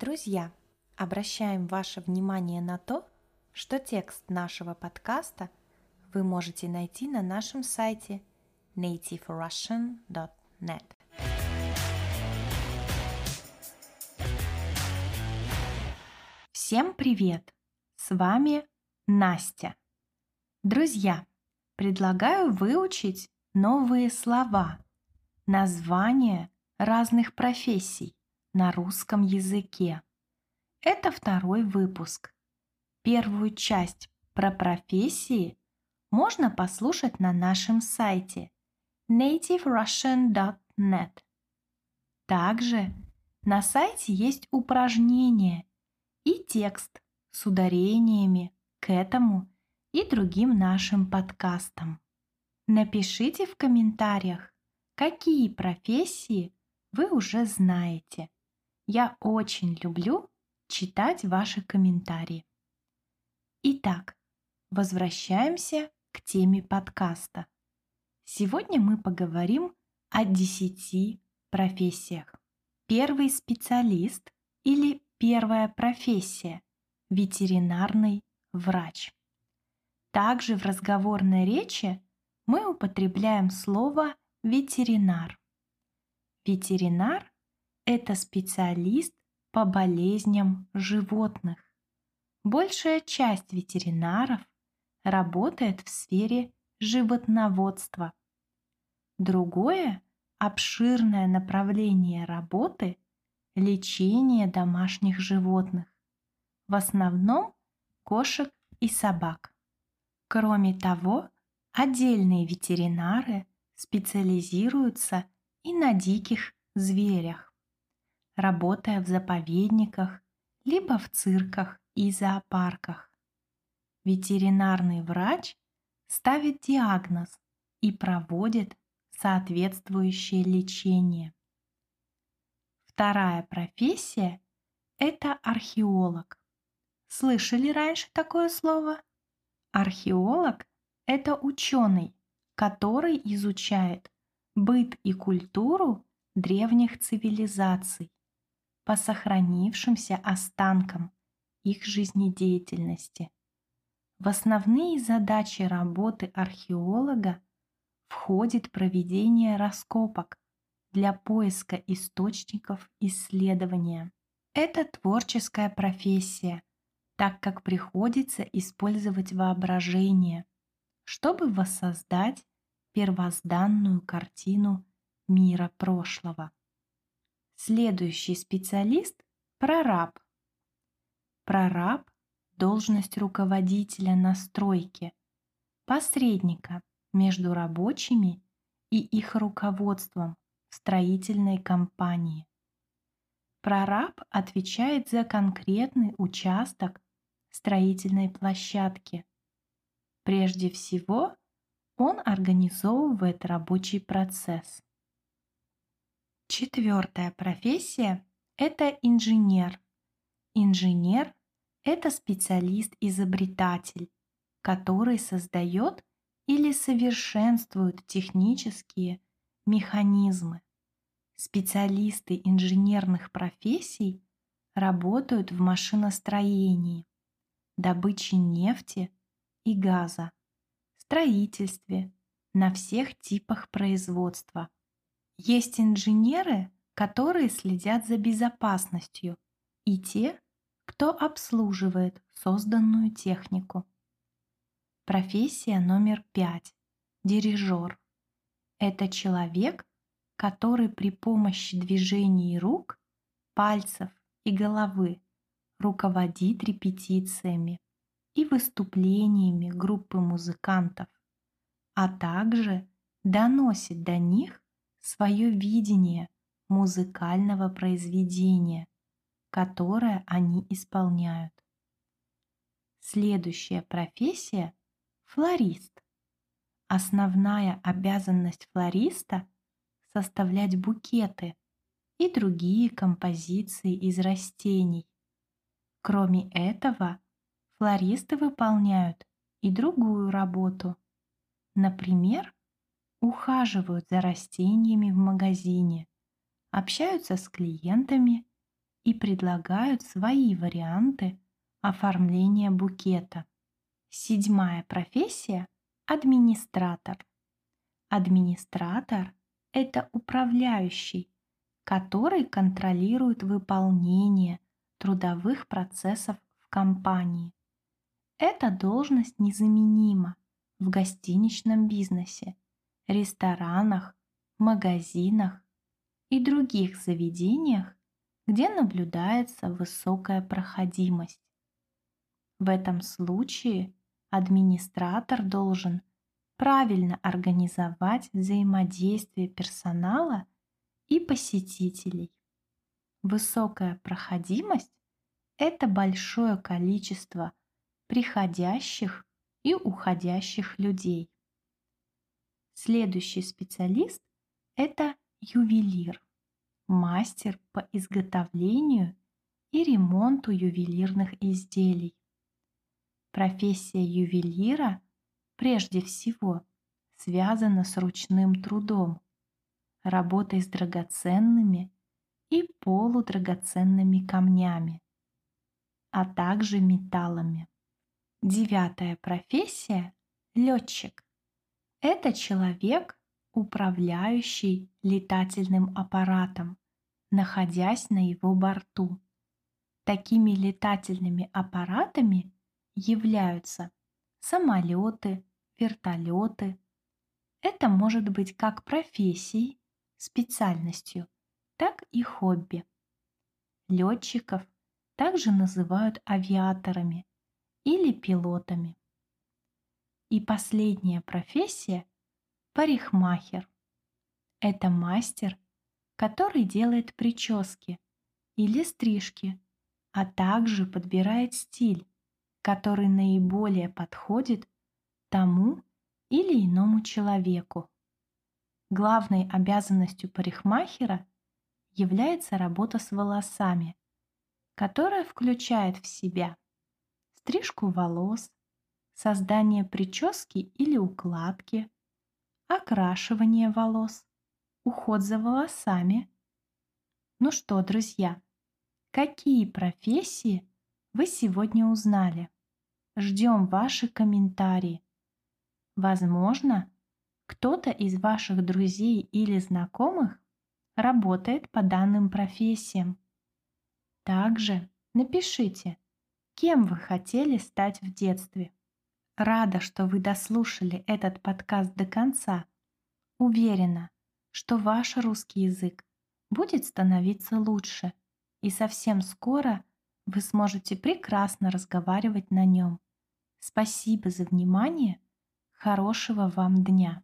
Друзья, обращаем ваше внимание на то, что текст нашего подкаста вы можете найти на нашем сайте nativerussian.net. Всем привет! С вами Настя. Друзья, предлагаю выучить новые слова, названия разных профессий на русском языке. Это второй выпуск. Первую часть про профессии можно послушать на нашем сайте nativerussian.net. Также на сайте есть упражнения и текст с ударениями к этому и другим нашим подкастам. Напишите в комментариях, какие профессии вы уже знаете. Я очень люблю читать ваши комментарии. Итак, возвращаемся к теме подкаста. Сегодня мы поговорим о десяти профессиях. Первый специалист или первая профессия – ветеринарный врач. Также в разговорной речи мы употребляем слово ветеринар. Ветеринар – это специалист по болезням животных. Большая часть ветеринаров работает в сфере животноводства. Другое обширное направление работы – лечение домашних животных, в основном кошек и собак. Кроме того, отдельные ветеринары специализируются и на диких зверях, работая в заповедниках либо в цирках и зоопарках. Ветеринарный врач ставит диагноз и проводит соответствующее лечение. Вторая профессия – это археолог. Слышали раньше такое слово? Археолог – это ученый, который изучает быт и культуру древних цивилизаций по сохранившимся останкам их жизнедеятельности. В основные задачи работы археолога входит проведение раскопок для поиска источников исследования. Это творческая профессия, так как приходится использовать воображение, чтобы воссоздать первозданную картину мира прошлого. Следующий специалист – прораб. Прораб – должность руководителя на стройке, посредника между рабочими и их руководством в строительной компании. Прораб отвечает за конкретный участок строительной площадки. Прежде всего, он организовывает рабочий процесс. Четвертая профессия – это инженер. Инженер – это специалист-изобретатель, который создает или совершенствует технические механизмы. Специалисты инженерных профессий работают в машиностроении, добыче нефти и газа, строительстве, на всех типах производства. Есть инженеры, которые следят за безопасностью, и те, кто обслуживает созданную технику. Профессия номер пять – дирижер. Это человек, который при помощи движений рук, пальцев и головы руководит репетициями и выступлениями группы музыкантов, а также доносит до них свое видение музыкального произведения, которое они исполняют. Следующая профессия – флорист. Основная обязанность флориста – составлять букеты и другие композиции из растений. Кроме этого, флористы выполняют и другую работу. Например, ухаживают за растениями в магазине, общаются с клиентами и предлагают свои варианты оформления букета. Седьмая профессия – администратор. Администратор – это управляющий, который контролирует выполнение трудовых процессов в компании. Эта должность незаменима в гостиничном бизнесе, ресторанах, магазинах и других заведениях, где наблюдается высокая проходимость. В этом случае администратор должен правильно организовать взаимодействие персонала и посетителей. Высокая проходимость – это большое количество приходящих и уходящих людей. Следующий специалист – это ювелир, мастер по изготовлению и ремонту ювелирных изделий. Профессия ювелира прежде всего связана с ручным трудом, работой с драгоценными и полудрагоценными камнями, а также металлами. Девятая профессия – летчик. Это человек, управляющий летательным аппаратом, находясь на его борту. Такими летательными аппаратами являются самолеты, вертолеты. Это может быть как профессией, специальностью, так и хобби. Летчиков также называют авиаторами или пилотами. И последняя профессия – парикмахер. Это мастер, который делает прически или стрижки, а также подбирает стиль, который наиболее подходит тому или иному человеку. Главной обязанностью парикмахера является работа с волосами, которая включает в себя стрижку волос, создание прически или укладки, окрашивание волос, уход за волосами. Ну что, друзья, какие профессии вы сегодня узнали? Ждем ваши комментарии. Возможно, кто-то из ваших друзей или знакомых работает по данным профессиям. Также напишите – Кем вы хотели стать в детстве? Рада, что вы дослушали этот подкаст до конца. Уверена, что ваш русский язык будет становиться лучше, и совсем скоро вы сможете прекрасно разговаривать на нем. Спасибо за внимание. Хорошего вам дня!